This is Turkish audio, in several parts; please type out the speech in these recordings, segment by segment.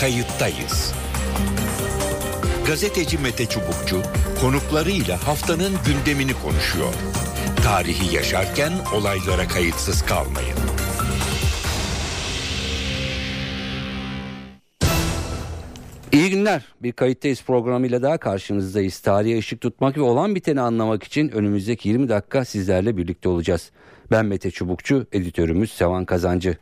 kayıttayız. Gazeteci Mete Çubukçu konuklarıyla haftanın gündemini konuşuyor. Tarihi yaşarken olaylara kayıtsız kalmayın. İyi günler. Bir kayıttayız programıyla daha karşınızdayız. Tarihe ışık tutmak ve olan biteni anlamak için önümüzdeki 20 dakika sizlerle birlikte olacağız. Ben Mete Çubukçu, editörümüz Sevan Kazancı.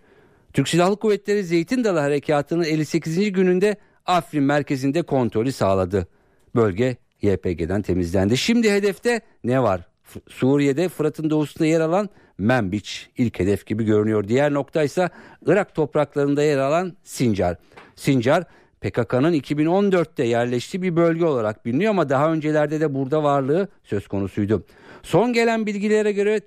Türk Silahlı Kuvvetleri Zeytin Dalı Harekatı'nın 58. gününde Afrin merkezinde kontrolü sağladı. Bölge YPG'den temizlendi. Şimdi hedefte ne var? Suriye'de Fırat'ın doğusunda yer alan Menbiç ilk hedef gibi görünüyor. Diğer nokta ise Irak topraklarında yer alan Sincar. Sincar PKK'nın 2014'te yerleştiği bir bölge olarak biliniyor ama daha öncelerde de burada varlığı söz konusuydu. Son gelen bilgilere göre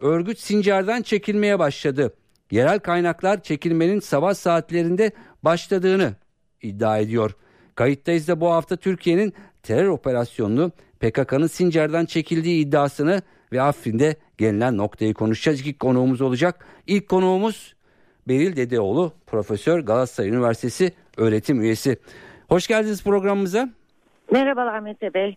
örgüt Sincar'dan çekilmeye başladı. Yerel kaynaklar çekilmenin sabah saatlerinde başladığını iddia ediyor. Kayıttayız da bu hafta Türkiye'nin terör operasyonunu PKK'nın Sincar'dan çekildiği iddiasını ve Afrin'de gelinen noktayı konuşacağız. İlk konuğumuz olacak. İlk konuğumuz Beril Dedeoğlu, Profesör Galatasaray Üniversitesi öğretim üyesi. Hoş geldiniz programımıza. Merhabalar Mete Bey.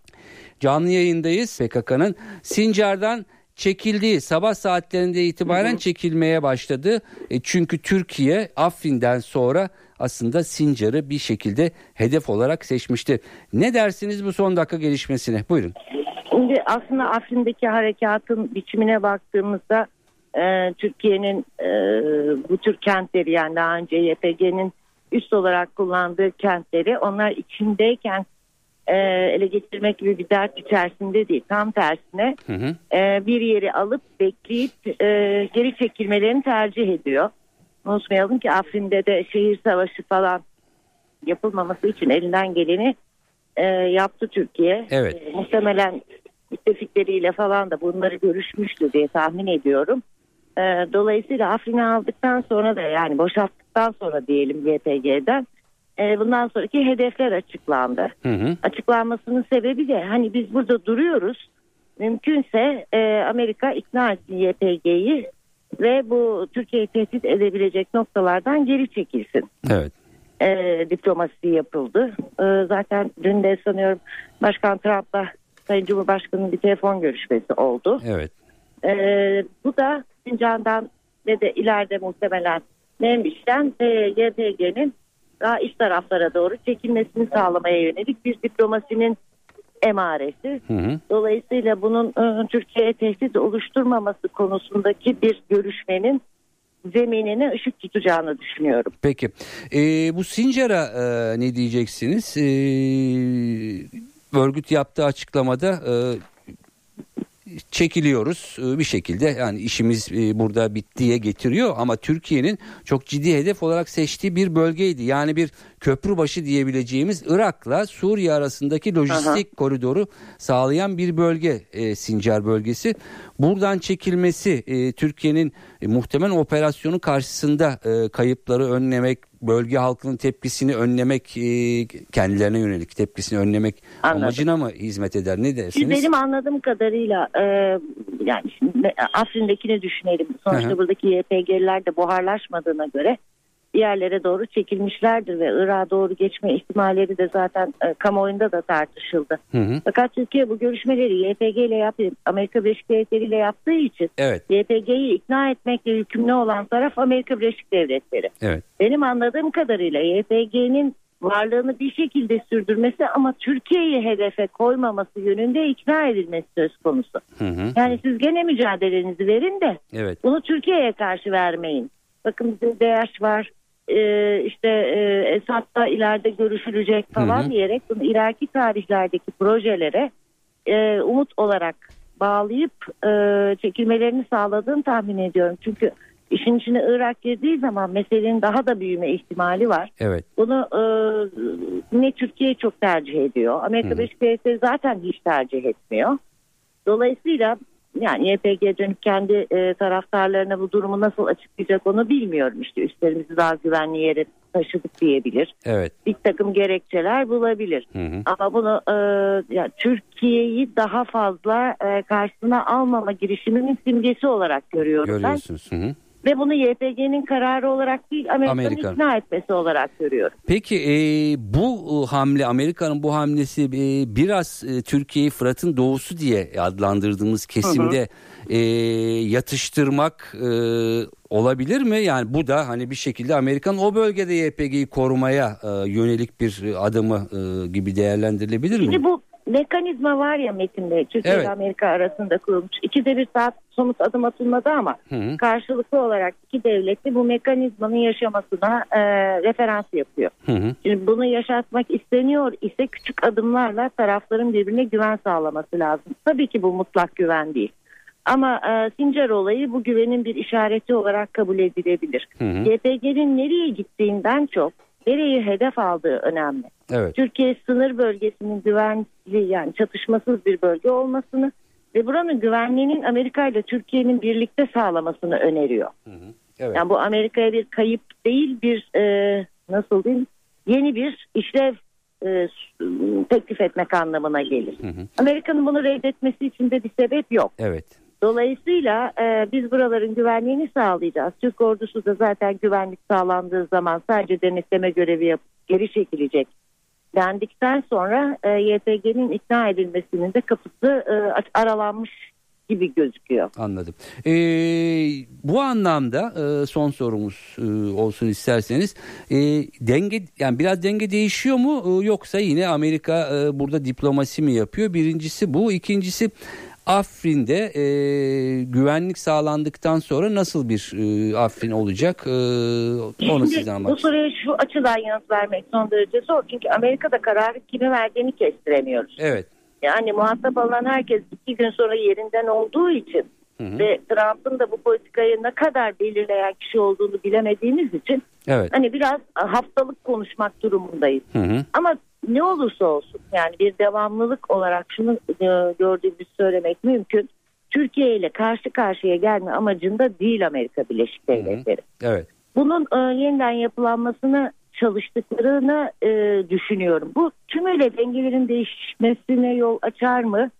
Canlı yayındayız. PKK'nın Sincar'dan çekildiği sabah saatlerinde itibaren çekilmeye başladı. E, çünkü Türkiye Afrin'den sonra aslında Sincar'ı bir şekilde hedef olarak seçmişti. Ne dersiniz bu son dakika gelişmesine? Buyurun. Şimdi aslında Afrin'deki harekatın biçimine baktığımızda e, Türkiye'nin e, bu tür kentleri yani daha önce YPG'nin üst olarak kullandığı kentleri onlar içindeyken e, ele geçirmek gibi bir dert içerisinde değil. Tam tersine Hı hı. e, bir yeri alıp bekleyip e, geri çekilmelerini tercih ediyor. Unutmayalım ki Afrin'de de şehir savaşı falan yapılmaması için elinden geleni e, yaptı Türkiye. Evet. E, muhtemelen müttefikleriyle falan da bunları görüşmüştü diye tahmin ediyorum. E, dolayısıyla Afrin'i aldıktan sonra da yani boşalttıktan sonra diyelim YPG'den e, bundan sonraki hedefler açıklandı. Hı hı. Açıklanmasının sebebi de hani biz burada duruyoruz. Mümkünse e, Amerika ikna etsin YPG'yi ve bu Türkiye'yi tehdit edebilecek noktalardan geri çekilsin. Evet. E, diplomasi yapıldı. E, zaten dün de sanıyorum Başkan Trump'la Sayın Cumhurbaşkanı'nın bir telefon görüşmesi oldu. Evet. E, bu da Sincan'dan ve de ileride muhtemelen Menbiş'ten e, YPG'nin daha iç taraflara doğru çekilmesini sağlamaya yönelik bir diplomasinin emaresi. Hı hı. Dolayısıyla bunun e, Türkiye'ye tehdit oluşturmaması konusundaki bir görüşmenin zeminine ışık tutacağını düşünüyorum. Peki. Ee, bu Sincar'a e, ne diyeceksiniz? Ee, örgüt yaptığı açıklamada e, çekiliyoruz Ee, bir şekilde yani işimiz e, burada bittiye getiriyor ama Türkiye'nin çok ciddi hedef olarak seçtiği bir bölgeydi. Yani bir köprü başı diyebileceğimiz Irak'la Suriye arasındaki lojistik koridoru sağlayan bir bölge e, Sincar bölgesi. Buradan çekilmesi e, Türkiye'nin e, muhtemel operasyonu karşısında e, kayıpları önlemek, bölge halkının tepkisini önlemek, e, kendilerine yönelik tepkisini önlemek Anladım. amacına mı hizmet eder? Ne dersiniz? benim anladığım kadarıyla e, yani şimdi Afrin'dekini düşünelim. Sonuçta hı. buradaki YPG'liler de buharlaşmadığına göre yerlere doğru çekilmişlerdir ve Irak'a doğru geçme ihtimalleri de zaten e, kamuoyunda da tartışıldı. Hı hı. Fakat Türkiye bu görüşmeleri YPG ile yaptı, Amerika Birleşik Devletleri ile yaptığı için Evet, YPG'yi ikna etmekle yükümlü olan taraf Amerika Birleşik Devletleri. evet. Benim anladığım kadarıyla YPG'nin varlığını bir şekilde sürdürmesi ama Türkiye'yi hedefe koymaması yönünde ikna edilmesi söz konusu. Hı hı. Yani siz gene mücadelenizi verin de Evet. bunu Türkiye'ye karşı vermeyin. Bakın bizde DH var, e, işte e, Esad'la ileride görüşülecek falan Hı hı. diyerek bunu ileriki tarihlerdeki projelere e, umut olarak bağlayıp e, çekilmelerini sağladığını tahmin ediyorum. Çünkü işin içine Irak girdiği zaman meselenin daha da büyüme ihtimali var. Evet. Bunu e, ne Türkiye çok tercih ediyor. Amerika. Birleşik Devletleri zaten hiç tercih etmiyor. Dolayısıyla yani YPG dönüp kendi e, taraftarlarına bu durumu nasıl açıklayacak onu bilmiyorum. İşte üstlerimizi daha güvenli yere taşıdık diyebilir. Evet. Bir takım gerekçeler bulabilir. Hı hı. Ama bunu e, ya Türkiye'yi daha fazla e, karşısına almama girişiminin simgesi olarak görüyorum ben. Görüyorsunuz. Hı hı. Ve bunu YPG'nin kararı olarak değil Amerika'nın Amerika. ikna etmesi olarak görüyorum. Peki e, bu e, hamle Amerika'nın bu hamlesi e, biraz e, Türkiye'yi Fırat'ın doğusu diye adlandırdığımız kesimde e, yatıştırmak e, olabilir mi? Yani bu da hani bir şekilde Amerika'nın o bölgede YPG'yi korumaya e, yönelik bir adımı e, gibi değerlendirilebilir mi? Şimdi bu mekanizma var ya Metin Bey, Türkiye Evet. Amerika arasında kurulmuş. İkide bir saat somut adım atılmadı ama Hı karşılıklı olarak iki devletli bu mekanizmanın yaşamasına e, referans yapıyor. Hı hı. Şimdi bunu yaşatmak isteniyor ise küçük adımlarla tarafların birbirine güven sağlaması lazım. Tabii ki bu mutlak güven değil. Ama e, Sincar olayı bu güvenin bir işareti olarak kabul edilebilir. YPG'nin nereye gittiğinden çok nereyi hedef aldığı önemli. Evet. Türkiye sınır bölgesinin güvenli yani çatışmasız bir bölge olmasını ve buranın güvenliğinin Amerika ile Türkiye'nin birlikte sağlamasını öneriyor. Evet. Yani bu Amerika'ya bir kayıp değil bir e, nasıl diyeyim yeni bir işlev e, teklif etmek anlamına gelir. Hı hı. Amerika'nın bunu reddetmesi için de bir sebep yok. Evet. Dolayısıyla e, biz buraların güvenliğini sağlayacağız. Türk ordusu da zaten güvenlik sağlandığı zaman sadece denetleme görevi yapıp geri çekilecek dendikten sonra e, YPG'nin ikna edilmesinin de kapısı e, aralanmış gibi gözüküyor. Anladım. Ee, bu anlamda e, son sorumuz e, olsun isterseniz e, denge yani biraz denge değişiyor mu E, yoksa yine Amerika e, burada diplomasi mi yapıyor? Birincisi bu, ikincisi Afrin'de e, güvenlik sağlandıktan sonra nasıl bir e, Afrin olacak? E, onu Şimdi sizden bu soruya şu açıdan yanıt vermek son derece zor. Çünkü Amerika'da kararı kime verdiğini kestiremiyoruz. Evet. Yani muhatap alınan herkes iki gün sonra yerinden olduğu için Hı hı. ve Trump'ın da bu politikayı ne kadar belirleyen kişi olduğunu bilemediğimiz için Evet. hani biraz haftalık konuşmak durumundayız. Hı hı. Ama ne olursa olsun yani bir devamlılık olarak şunu e, gördüğümüz söylemek mümkün. Türkiye ile karşı karşıya gelme amacında değil Amerika Birleşik Devletleri. Evet. Bunun e, yeniden yapılanmasını çalıştıklarını e, düşünüyorum. Bu tümüyle dengelerin değişmesine yol açar mı?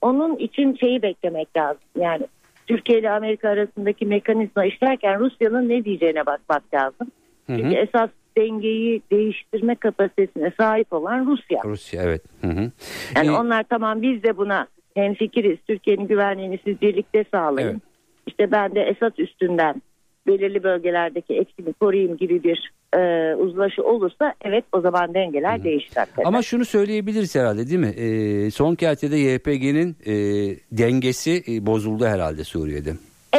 Onun için şeyi beklemek lazım. Yani Türkiye ile Amerika arasındaki mekanizma işlerken Rusya'nın ne diyeceğine bakmak lazım. Hı hı. Çünkü esas dengeyi değiştirme kapasitesine sahip olan Rusya. Rusya evet. Hı hı. Yani Ee, onlar tamam biz de buna hemfikiriz. Türkiye'nin güvenliğini siz birlikte sağlayın. Evet. İşte ben de Esad üstünden belirli bölgelerdeki eksimi koruyayım gibi bir e, uzlaşı olursa evet o zaman dengeler değişir hakikaten. Ama şunu söyleyebiliriz herhalde değil mi? Ee, son kertede YPG'nin e, dengesi e, bozuldu herhalde Suriye'de.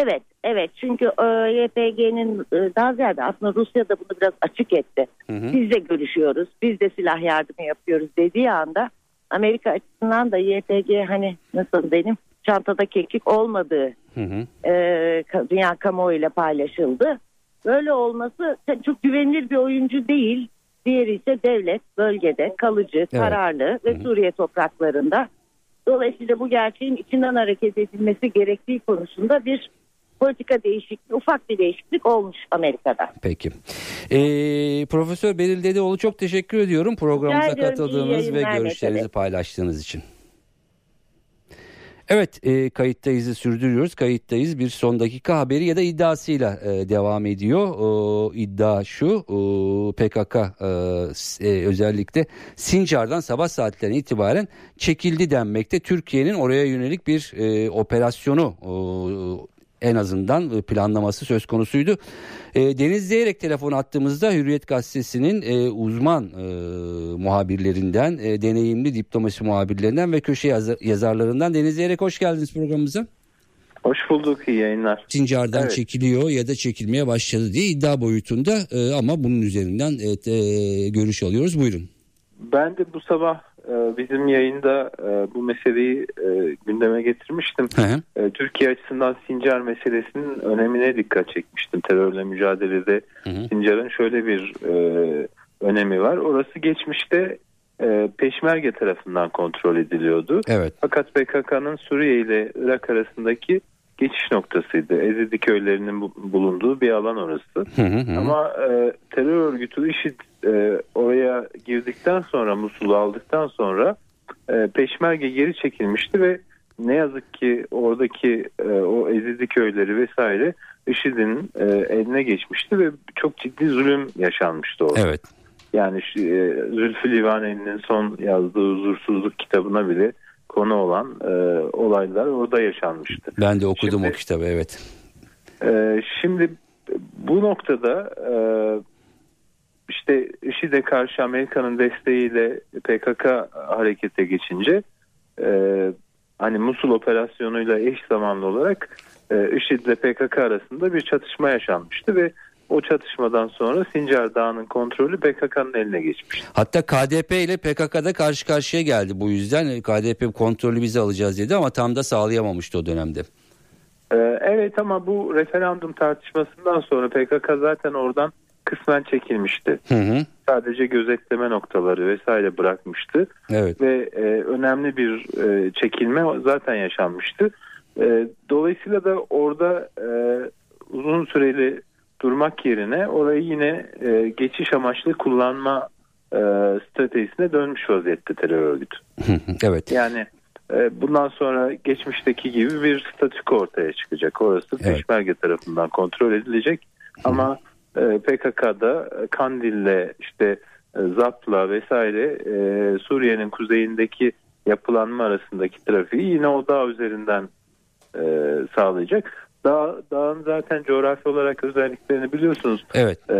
Evet evet çünkü e, YPG'nin e, daha ziyade aslında Rusya da bunu biraz açık etti. Hı hı. Biz de görüşüyoruz biz de silah yardımı yapıyoruz dediği anda Amerika açısından da YPG hani nasıl benim çantada kekik olmadığı Hı hı. e, dünya kamuoyuyla paylaşıldı. Böyle olması çok güvenilir bir oyuncu değil. Diğeri ise devlet bölgede kalıcı, kararlı ve Suriye topraklarında. Dolayısıyla bu gerçeğin içinden hareket edilmesi gerektiği konusunda bir politika değişikliği, ufak bir değişiklik olmuş Amerika'da. Peki. Ee, Profesör Beril Dedeoğlu çok teşekkür ediyorum programımıza ediyorum. Katıldığınız ve görüşlerinizi Mete paylaştığınız için. Evet e, kayıttayızı sürdürüyoruz. Kayıttayız bir son dakika haberi ya da iddiasıyla e, devam ediyor. O, iddia şu o, PKK e, e, özellikle Sincar'dan sabah saatlerine itibaren çekildi denmekte. Türkiye'nin oraya yönelik bir e, operasyonu o, en azından planlaması söz konusuydu. E, Deniz Zeyrek telefon attığımızda Hürriyet Gazetesi'nin e, uzman e, muhabirlerinden, e, deneyimli diplomasi muhabirlerinden ve köşe yazar- yazarlarından Deniz Zeyrek hoş geldiniz programımıza. Hoş bulduk, iyi yayınlar. Sincar'dan Evet. çekiliyor ya da çekilmeye başladı diye iddia boyutunda e, ama bunun üzerinden evet, e, görüş alıyoruz. Buyurun. Ben de bu sabah e, bizim yayında e, bu meseleyi e, gündeme getirmiştim. Hı hı. E, Türkiye açısından Sincar meselesinin önemine dikkat çekmiştim. Terörle mücadelede Hı hı. Sincar'ın şöyle bir önemi var. Orası geçmişte Peşmerge tarafından kontrol ediliyordu. Evet. Fakat PKK'nın Suriye ile Irak arasındaki geçiş noktasıydı. Ezidi köylerinin bu- bulunduğu bir alan orası. Hı hı hı. Ama e, terör örgütü IŞİD e, oraya girdikten sonra Musul'u aldıktan sonra e, Peşmerge geri çekilmişti ve ne yazık ki oradaki e, o Ezidi köyleri vesaire IŞİD'in e, eline geçmişti ve çok ciddi zulüm yaşanmıştı orada. Evet. Yani e, Zülfü Livaneli'nin son yazdığı huzursuzluk kitabına bile konu olan e, olaylar orada yaşanmıştı. Ben de okudum Şimdi- o kitabı evet. Ee, şimdi bu noktada e, işte IŞİD'e karşı Amerika'nın desteğiyle PKK harekete geçince e, hani Musul operasyonuyla eş zamanlı olarak e, IŞİD ile PKK arasında bir çatışma yaşanmıştı ve o çatışmadan sonra Sincar Dağı'nın kontrolü PKK'nın eline geçmişti. Hatta KDP ile PKK'da karşı karşıya geldi bu yüzden. KDP kontrolü bize alacağız dedi ama tam da sağlayamamıştı o dönemde. Ee, evet ama bu referandum tartışmasından sonra PKK zaten oradan kısmen çekilmişti. Hı hı. sadece gözetleme noktaları vesaire bırakmıştı Evet. ve e, önemli bir e, çekilme zaten yaşanmıştı. E, dolayısıyla da orada e, uzun süreli durmak yerine orayı yine e, geçiş amaçlı kullanma e, stratejisine dönmüş vaziyette terör örgütü. Evet. Yani e, bundan sonra geçmişteki gibi bir statüko ortaya çıkacak. Orası Evet. Peşmerge tarafından kontrol edilecek. Ama e, PKK'da Kandil'le işte e, Zap'la vesaire e, Suriye'nin kuzeyindeki yapılanma arasındaki trafiği yine o dağ üzerinden e, sağlayacak. Dağ, dağın zaten coğrafi olarak özelliklerini biliyorsunuz. Evet. E,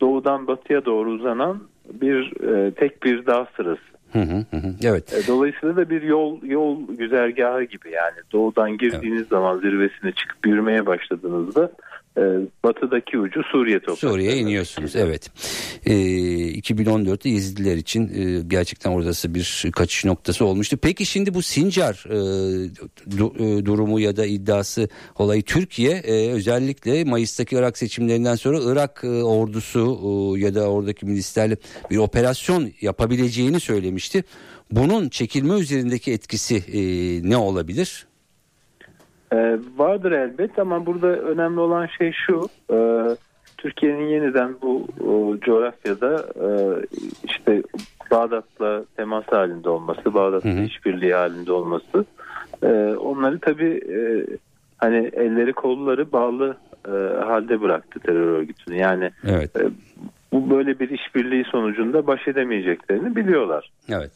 doğudan batıya doğru uzanan bir e, tek bir dağ sırası. Hı hı hı hı. Evet. E, Dolayısıyla da bir yol yol güzergahı gibi yani doğudan girdiğiniz zaman zirvesine çıkıp yürümeye başladığınızda batıdaki ucu Suriye toprakları. Suriye'ye iniyorsunuz evet. Ee, 2014'te Yezidiler için e, gerçekten orası bir kaçış noktası olmuştu. Peki şimdi bu Sincar e, du- e, durumu ya da iddiası olayı Türkiye e, özellikle Mayıs'taki Irak seçimlerinden sonra Irak e, ordusu e, ya da oradaki milislerle bir operasyon yapabileceğini söylemişti. Bunun çekilme üzerindeki etkisi e, ne olabilir? E, vardır elbet ama burada önemli olan şey şu e, Türkiye'nin yeniden bu o, coğrafyada e, işte Bağdat'la temas halinde olması, Bağdat'la işbirliği halinde olması e, onları tabii e, hani elleri kolları bağlı e, halde bıraktı terör örgütünü. Yani Evet. E, bu böyle bir işbirliği sonucunda baş edemeyeceklerini biliyorlar. Evet.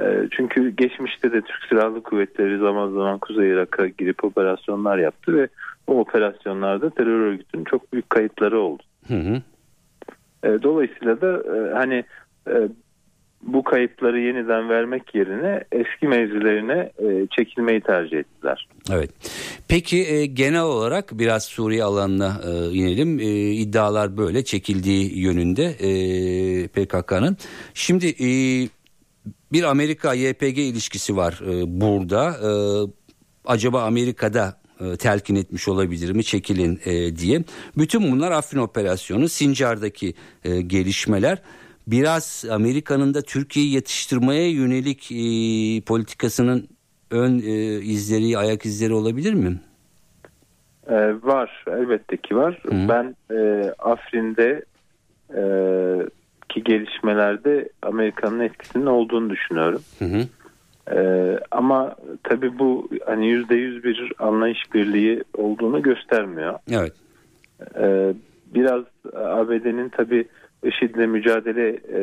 E, Çünkü geçmişte de Türk Silahlı Kuvvetleri zaman zaman Kuzey Irak'a girip operasyonlar yaptı ve o operasyonlarda terör örgütünün çok büyük kayıpları oldu. Hı hı. E, Dolayısıyla da e, hani e, bu kayıpları yeniden vermek yerine eski mevzilerine e, çekilmeyi tercih ettiler. Evet. Peki genel olarak biraz Suriye alanına inelim. İddialar böyle çekildiği yönünde PKK'nın. Şimdi bir Amerika-YPG ilişkisi var e, burada. E, acaba Amerika'da e, telkin etmiş olabilir mi çekilin e, diye. Bütün bunlar Afrin operasyonu, Sincar'daki e, gelişmeler biraz Amerika'nın da Türkiye'yi yatıştırmaya yönelik e, politikasının ön e, izleri, ayak izleri olabilir mi? E, var, elbette ki var. Hı. Ben e, Afrin'de e, ki gelişmelerde Amerika'nın etkisinin olduğunu düşünüyorum. Hı hı. Ee, ama tabii bu hani yüzde yüz bir anlayış birliği olduğunu göstermiyor. Evet. Ee, biraz ABD'nin tabii IŞİD'le mücadele e,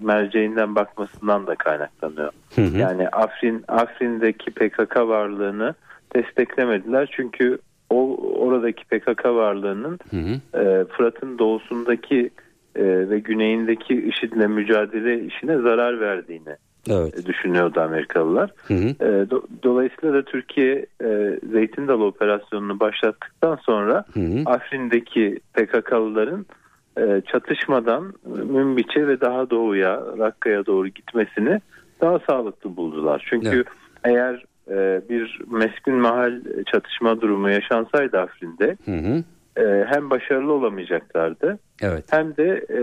merceğinden bakmasından da kaynaklanıyor. Hı hı. Yani Afrin Afrin'deki PKK varlığını desteklemediler çünkü o oradaki PKK varlığının Hı hı. e, Fırat'ın doğusundaki e, ve güneyindeki IŞİD'le mücadele işine zarar verdiğini Evet. düşünüyordu Amerikalılar. Hı hı. E, do- dolayısıyla da Türkiye e, Zeytin Dalı operasyonunu başlattıktan sonra Hı hı. Afrin'deki PKK'lıların e, çatışmadan Münbiç'e ve daha doğuya Rakka'ya doğru gitmesini daha sağlıklı buldular. Çünkü Evet. eğer e, bir meskun mahal çatışma durumu yaşansaydı Afrin'de Hı hı. E, hem başarılı olamayacaklardı Evet. hem de e,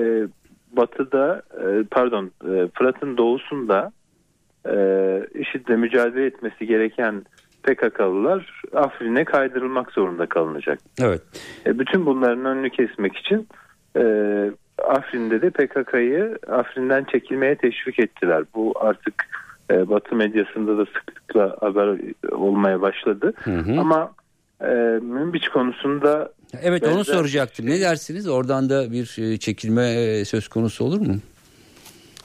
batıda e, pardon e, Fırat'ın doğusunda e, IŞİD'le mücadele etmesi gereken PKK'lılar Afrin'e kaydırılmak zorunda kalınacak. Evet. E, bütün bunların önünü kesmek için e, Afrin'de de PKK'yı Afrin'den çekilmeye teşvik ettiler. Bu artık e, Batı medyasında da sıklıkla haber olmaya başladı. Hı hı. Ama e, Münbiç konusunda Evet Benzer... onu soracaktım. Ne dersiniz? Oradan da bir e, çekilme e, söz konusu olur mu?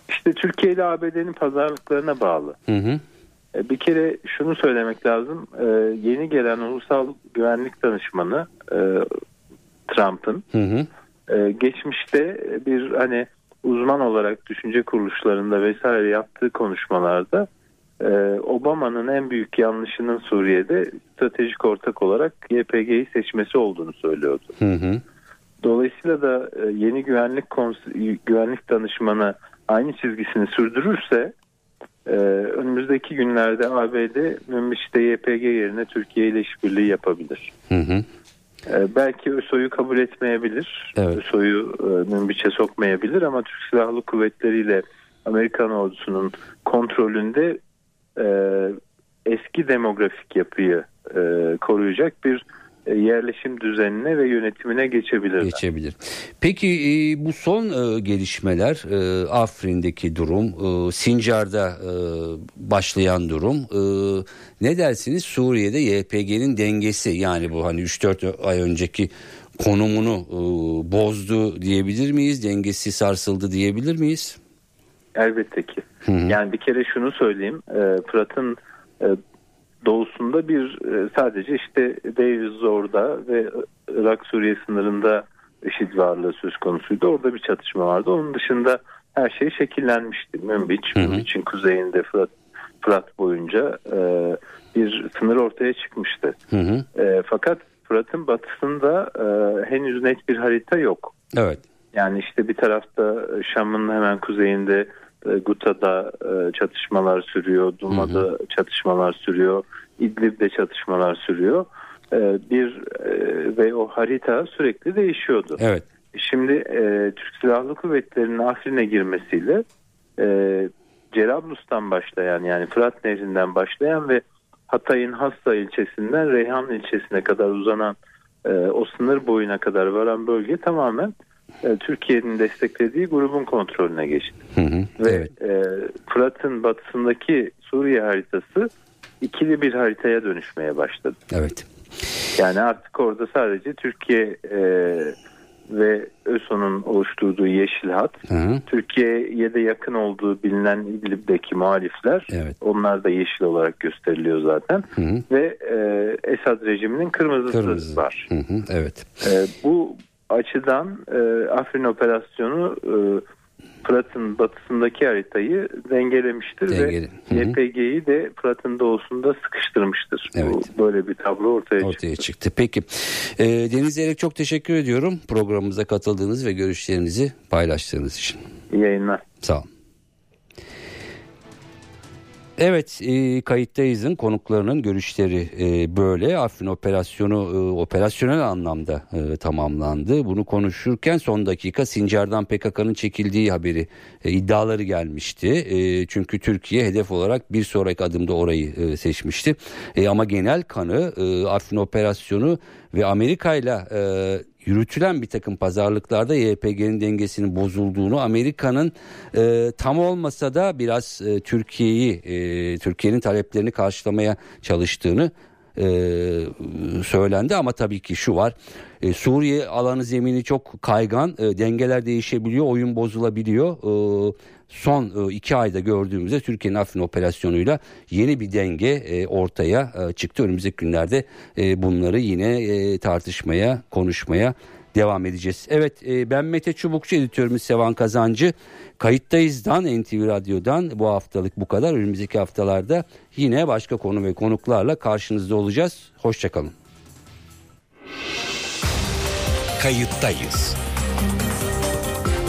İşte Türkiye ile ABD'nin pazarlıklarına bağlı. Hı hı. E, bir kere şunu söylemek lazım. Yeni gelen ulusal güvenlik danışmanı Trump'ın geçmişte bir hani uzman olarak düşünce kuruluşlarında vesaire yaptığı konuşmalarda ee, Obama'nın en büyük yanlışının Suriye'de stratejik ortak olarak YPG'yi seçmesi olduğunu söylüyordu. Hı hı. Dolayısıyla da e, yeni güvenlik güvenlik danışmanı aynı çizgisini sürdürürse e, önümüzdeki günlerde ABD Münbiç'te YPG yerine Türkiye ile işbirliği yapabilir. Hı hı. E, belki ÖSO'yu kabul etmeyebilir. Evet. ÖSO'yu Münbiç'e sokmayabilir ama Türk Silahlı Kuvvetleri ile Amerikan ordusunun kontrolünde e, eski demografik yapıyı e, koruyacak bir e, yerleşim düzenine ve yönetimine geçebilir. Geçebilir. Peki e, bu son e, gelişmeler e, Afrin'deki durum, Sincar'da başlayan durum ne dersiniz Suriye'de YPG'nin dengesi yani bu hani 3-4 ay önceki konumunu bozdu diyebilir miyiz? Dengesi sarsıldı diyebilir miyiz? Elbette ki. Hı hı. Yani bir kere şunu söyleyeyim. E, Fırat'ın e, doğusunda bir e, sadece işte Deir Zor'da ve Irak Suriye sınırında IŞİD varlığı söz konusuydu. Orada bir çatışma vardı. Onun dışında her şey şekillenmişti. Münbiç, Münbiç'in kuzeyinde Fırat, Fırat boyunca e, bir sınır ortaya çıkmıştı. Hı hı. E, fakat Fırat'ın batısında e, henüz net bir harita yok. Evet. Yani işte bir tarafta Şam'ın hemen kuzeyinde e, Guta'da e, çatışmalar sürüyor, Duma'da hı hı. çatışmalar sürüyor, İdlib'de çatışmalar sürüyor. E, bir ve o harita sürekli değişiyordu. Evet. Şimdi Türk Silahlı Kuvvetleri'nin Afrin'e girmesiyle Cerablus'tan başlayan yani Fırat Nehri'nden başlayan ve Hatay'ın Hassa ilçesinden Reyhan ilçesine kadar uzanan o sınır boyuna kadar varan bölge tamamen e, Türkiye'nin desteklediği grubun kontrolüne geçti. Hı hı, Ve evet. e, Fırat'ın batısındaki Suriye haritası ikili bir haritaya dönüşmeye başladı. Evet. Yani artık orada sadece Türkiye e, ve ÖSO'nun oluşturduğu yeşil hat, Türkiye'ye de yakın olduğu bilinen İdlib'deki muhalifler, evet. onlar da yeşil olarak gösteriliyor zaten hı hı. ve e, Esad rejiminin kırmızısı Kırmızı. var. Hı hı, evet. E, bu açıdan e, Afrin operasyonu e, Fırat'ın batısındaki haritayı dengelemiştir Dengeli. ve YPG'yi de Fırat'ın doğusunda sıkıştırmıştır. Evet. Bu, böyle bir tablo ortaya, ortaya çıktı. çıktı. Peki e, Deniz Erek çok teşekkür ediyorum programımıza katıldığınız ve görüşlerinizi paylaştığınız için. İyi yayınlar. Sağ olun. Evet e, kayıttayızın konuklarının görüşleri e, böyle. Afrin operasyonu e, operasyonel anlamda e, tamamlandı. Bunu konuşurken son dakika Sincar'dan PKK'nın çekildiği haberi e, iddiaları gelmişti. E, çünkü Türkiye hedef olarak bir sonraki adımda orayı e, seçmişti. E, ama genel kanı e, Afrin operasyonu ve Amerika ile yürütülen bir takım pazarlıklarda YPG'nin dengesinin bozulduğunu Amerika'nın e, tam olmasa da biraz e, Türkiye'yi e, Türkiye'nin taleplerini karşılamaya çalıştığını e, söylendi. Ama tabii ki şu var e, Suriye alanı zemini çok kaygan e, dengeler değişebiliyor oyun bozulabiliyor. E, son e, iki ayda gördüğümüzde Türkiye'nin Afrin operasyonuyla yeni bir denge e, ortaya e, çıktı önümüzdeki günlerde bunları yine tartışmaya konuşmaya devam edeceğiz. Evet ben Mete Çubukçu editörümüz Sevan Kazancı. Kayıttayız'dan NTV Radyo'dan bu haftalık bu kadar. Önümüzdeki haftalarda yine başka konu ve konuklarla karşınızda olacağız. Hoşçakalın. Kayıttayız.